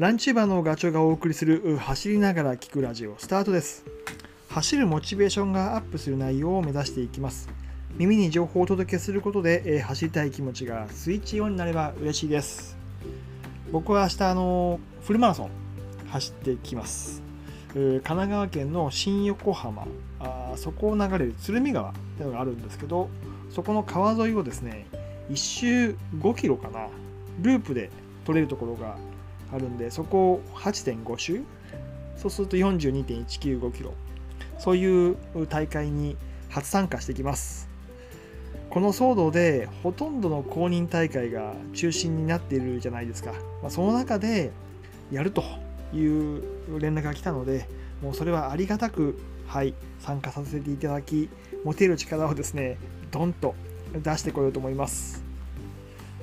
ランチューバーのガチョウがお送りする走りながら聞くラジオスタートです。走るモチベーションがアップする内容を目指していきます。耳に情報をお届けすることで、えー走りたい気持ちがスイッチオンになれば嬉しいです。僕は明日あのフルマラソン走ってきます。神奈川県の新横浜あそこを流れる鶴見川っていうのがあるんですけどそこの川沿いをですね1周5キロかなループで取れるところがあるんでそこを8.5周？そうすると42.195キロ。そういう大会に初参加してきます。この騒動でほとんどの公認大会が中心になっているじゃないですか、まあ、その中でやるという連絡が来たのでもうそれはありがたくはい参加させていただき持てる力をですねドンと出してこようと思います。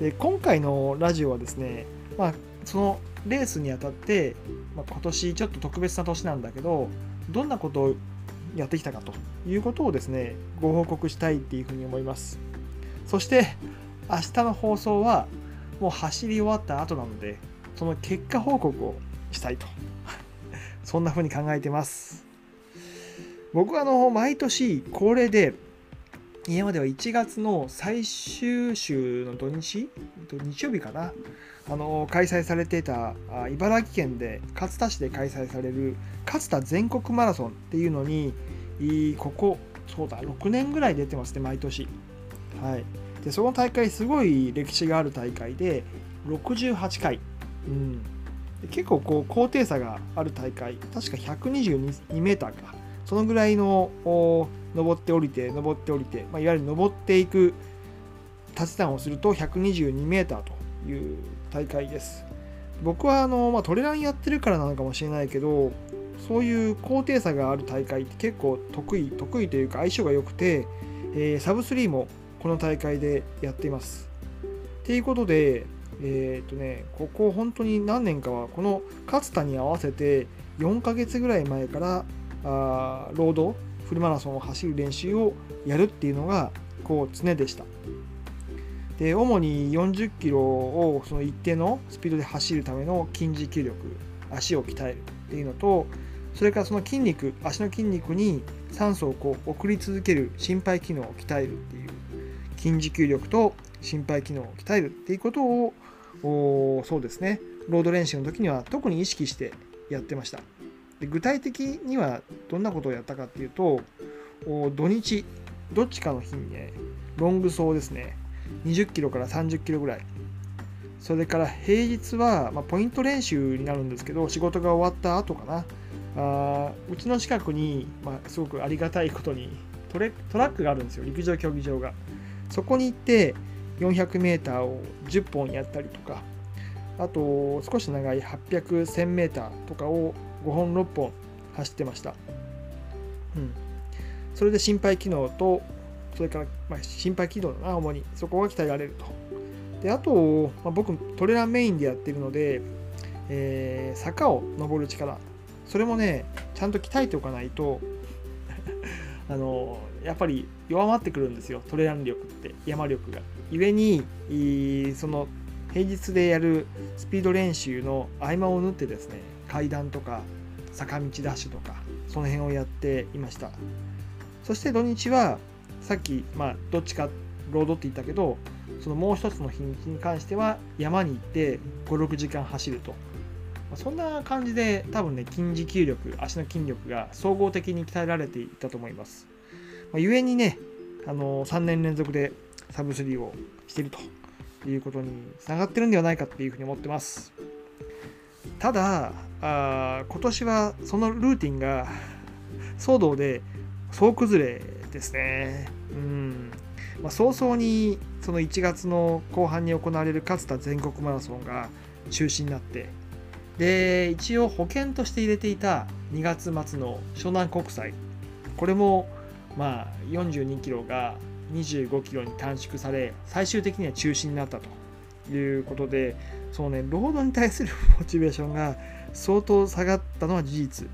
で今回のラジオはですね、まあ、そのレースにあたって、まあ、今年ちょっと特別な年なんだけどどんなことをやってきたかということをですねご報告したいっていうふうに思います。そして明日の放送はもう走り終わった後なのでその結果報告をしたいと。そんなふうに考えてます。僕はあの毎年恒例で今までは1月の最終週の土日？日曜日かな？あの開催されていた茨城県で勝田市で開催される勝田全国マラソンっていうのにここそうだ6年ぐらい出てますね毎年。はい。でその大会すごい歴史がある大会で68回、うん、結構こう高低差がある大会。確か122メーターか。そのぐらいの登って降りて登って降りて、まあ、いわゆる登っていく立ち段をすると122メーターという大会です。僕はあの、まあ、トレランやってるからなのかもしれないけどそういう高低差がある大会って結構得意得意というか相性が良くて、えーサブ3もこの大会でやっています。っていうことでえーとねここ本当に何年かはこの勝田に合わせて4ヶ月ぐらい前からあーロードフルマラソンを走る練習をやるっていうのがこう常でした。で主に40キロをその一定のスピードで走るための筋持久力足を鍛えるっていうのとそれからその筋肉足の筋肉に酸素をこう送り続ける心肺機能を鍛えるっていう筋持久力と心肺機能を鍛えるっていうことをそうですね。ロード練習の時には特に意識してやってました。で具体的にはどんなことをやったかっていうと土日どっちかの日にねロング走ですね。20キロから30キロぐらい。それから平日は、まあ、ポイント練習になるんですけど仕事が終わった後かな。あーうちの近くに、まあ、すごくありがたいことにトレトラックがあるんですよ。陸上競技場が。そこに行って 400m を10本やったりとか。あと少し長い 8001000m とかを5本6本走ってました、うん、それで心肺機能とそれから、まあ、心肺機能だな主に。そこが鍛えられると。であと、まあ、僕トレランメインでやってるので、えー坂を登る力。それもねちゃんと鍛えておかないと あのやっぱり弱まってくるんですよ。トレラン力って山力が。故にその平日でやるスピード練習の合間を縫ってですね階段とか坂道ダッシュとかその辺をやっていました。そして土日はさっきまあどっちかロードって言ったけどそのもう一つの日にちに関しては山に行って56時間走ると。そんな感じで多分ね筋持久力足の筋力が総合的に鍛えられていたと思います、まあ、故にねあの3年連続でサブ3をしているということにつながってるんではないかっていうふうに思ってます。ただあ今年はそのルーティンが騒動で総崩れですね。うん、まあ、早々にその1月の後半に行われる勝田全国マラソンが中止になってで一応保険として入れていた2月末の湘南国際これもまあ42キロが25キロに短縮され最終的には中止になったということでそのねロードに対するモチベーションが相当下がったのは事実、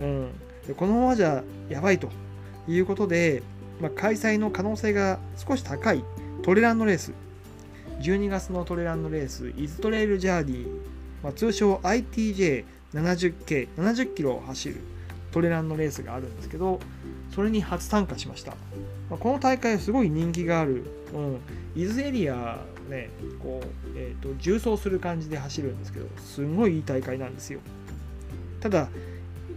うん、でこのままじゃやばいということで、まあ、開催の可能性が少し高い。トレランのレース。12月のトレランのレース。イズトレイルジャーニー。まあ、通称 ITJ70K、70キロを走るトレランのレースがあるんですけど、それに初参加しました。ま、この大会すごい人気がある、うん、伊豆エリアね、こう、えーと、重走する感じで走るんですけど、すごいいい大会なんですよ。ただ、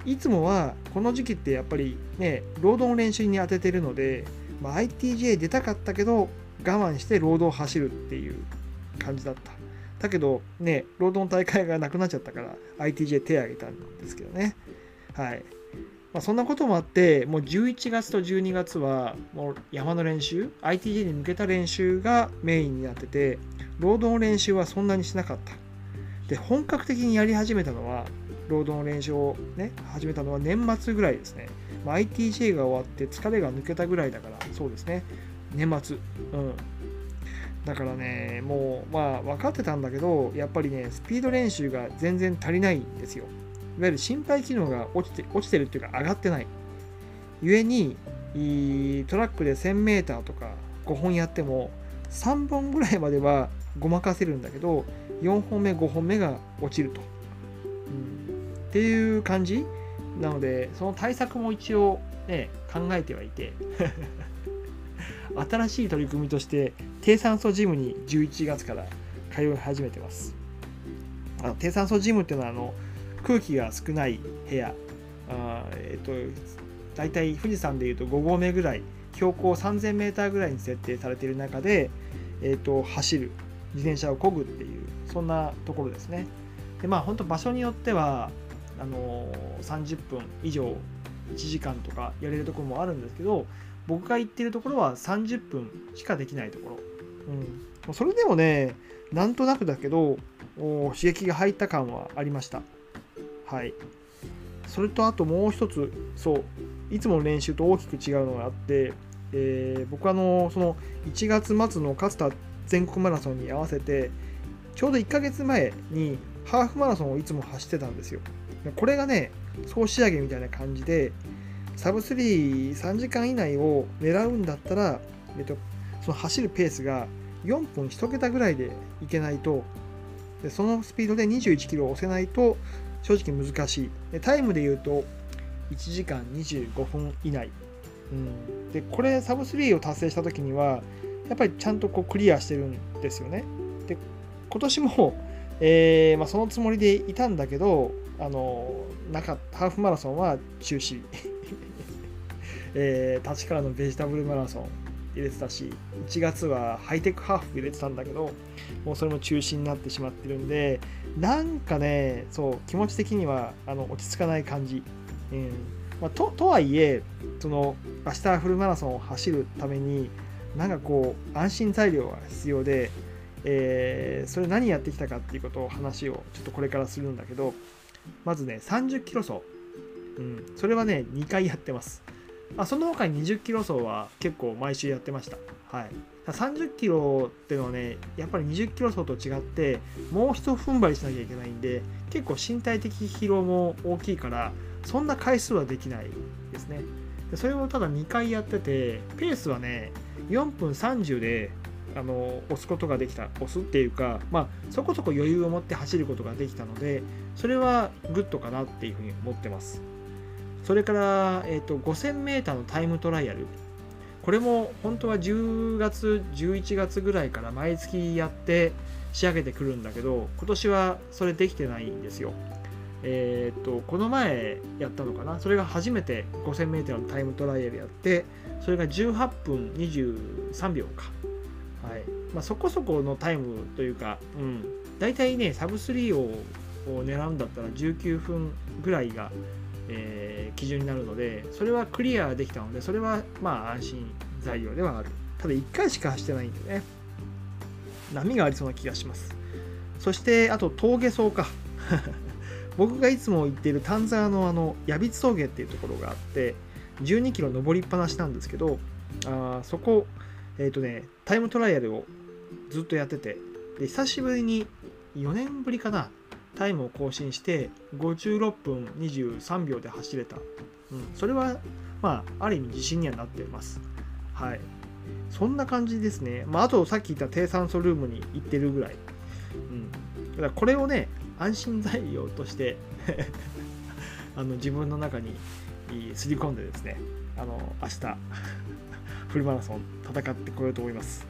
いつもはこの時期ってやっぱりね、労働の練習に当ててるので、まあ、ITJ 出たかったけど、我慢してロードを走るっていう感じだった。だけどね、ロードの大会がなくなっちゃったから ITJ 手を挙げたんですけどね。はい。まあ、そんなこともあって、もう11月と12月はもう山の練習、ITJ に向けた練習がメインになってて、ロードの練習はそんなにしなかった。で、本格的にやり始めたのは、ロードの練習をね、始めたのは年末ぐらいですね。まあ、ITJ が終わって疲れが抜けたぐらいだから、そうですね。年末。うん。だからね、もう、まあ、分かってたんだけど、やっぱりね、スピード練習が全然足りないんですよ。いわゆる心肺機能が落ちて落ちてるっていうか上がってない。故に、トラックで 1000m とか5本やっても、3本ぐらいまではごまかせるんだけど、4本目、5本目が落ちると。うん、っていう感じなので、その対策も一応、ね、考えてはいて 新しい取り組みとして低酸素ジムに11月から通い始めてますあの低酸素ジムっていうのはあの空気が少ない部屋。あえっ、ー、と大体富士山でいうと5合目ぐらい標高 3000m ぐらいに設定されている中で、えーと、走る自転車を漕ぐっていうそんなところですね。でまあ本当場所によってはあの30分以上1時間とかやれるところもあるんですけど僕が行ってるところは30分しかできないところ、うん、それでもねなんとなくだけど刺激が入った感はありました。はい。それとあともう一つそういつもの練習と大きく違うのがあって、えー、僕はあのその1月末の勝田全国マラソンに合わせてちょうど1ヶ月前にハーフマラソンをいつも走ってたんですよ。これがね総仕上げみたいな感じでサブ33時間以内を狙うんだったら、えっと、その走るペースが4分1桁ぐらいでいけないとでそのスピードで21キロを押せないと正直難しい。でタイムで言うと1時間25分以内、うん、でこれサブ3を達成した時にはやっぱりちゃんとこうクリアしてるんですよね。で今年も、えー、まあ、そのつもりでいたんだけどあのなかハーフマラソンは中止、えー、立川のベジタブルマラソン。入れてたし1月はハイテクハーフ入れてたんだけどもうそれも中止になってしまってるんでなんかねそう気持ち的にはあの落ち着かない感じ、うん。まあ、とはいえその明日フルマラソンを走るためになんかこう安心材料が必要で、えー、それ何やってきたかっていうことを話をちょっとこれからするんだけどまずね30キロ走、うん、それはね2回やってます。あその他に20キロ走は結構毎週やってました。はい。30キロっていうのはね、やっぱり20キロ走と違って、もう一踏ん張りしなきゃいけないんで、結構身体的疲労も大きいから、そんな回数はできないですね。それをただ2回やってて、ペースはね、4分30であの押すことができた押すっていうか、まあ、そこそこ余裕を持って走ることができたのでそれはグッドかなっていうふうに思ってますそれから、えーと、5000m のタイムトライアル。これも本当は10月11月ぐらいから毎月やって仕上げてくるんだけど今年はそれできてないんですよ。えっ、とこの前やったのかな？それが初めて 5000m のタイムトライアルやってそれが18分23秒か。はい。まあ、そこそこのタイムというか、うん、大体ねサブ3を狙うんだったら19分ぐらいがえー、基準になるのでそれはクリアできたのでそれはまあ安心材料ではある。ただ1回しか走ってないんでね。波がありそうな気がします。そしてあと峠走か。僕がいつも行っている丹沢のあの矢櫃峠っていうところがあって12キロ登りっぱなしなんですけどあそこえっ、ー、とねタイムトライアルをずっとやっててで久しぶりに4年ぶりかなタイムを更新して56分23秒で走れた、うん、それはまあある意味自信にはなっています。はい。そんな感じですね、まあ、あとさっき言った低酸素ルームに行ってるぐらい、うん、だからこれをね安心材料として あの自分の中にすり込んでですねあの明日 フルマラソン戦ってこようと思います。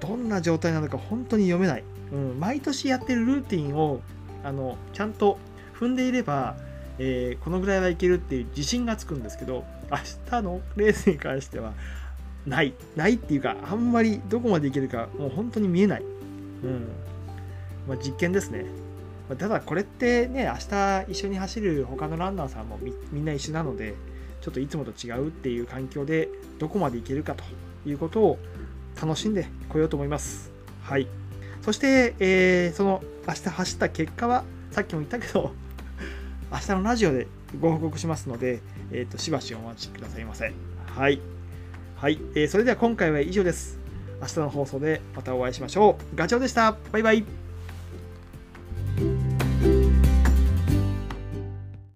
どんな状態なのか本当に読めない、うん、毎年やってるルーティンをあのちゃんと踏んでいれば、えー、このぐらいはいけるっていう自信がつくんですけど明日のレースに関してはないないっていうかあんまりどこまでいけるかもう本当に見えない、うんまあ、実験ですねただこれってね明日一緒に走る他のランナーさんもみんな一緒なのでちょっといつもと違うっていう環境でどこまでいけるかということを楽しんでこようと思います。はい。そして、えー、その明日走った結果はさっきも言ったけど 明日のラジオでご報告しますので、えーと、しばしお待ちくださいませ。はい。はい、えー、それでは今回は以上です。明日の放送でまたお会いしましょう。ガチョウでした。バイバイ。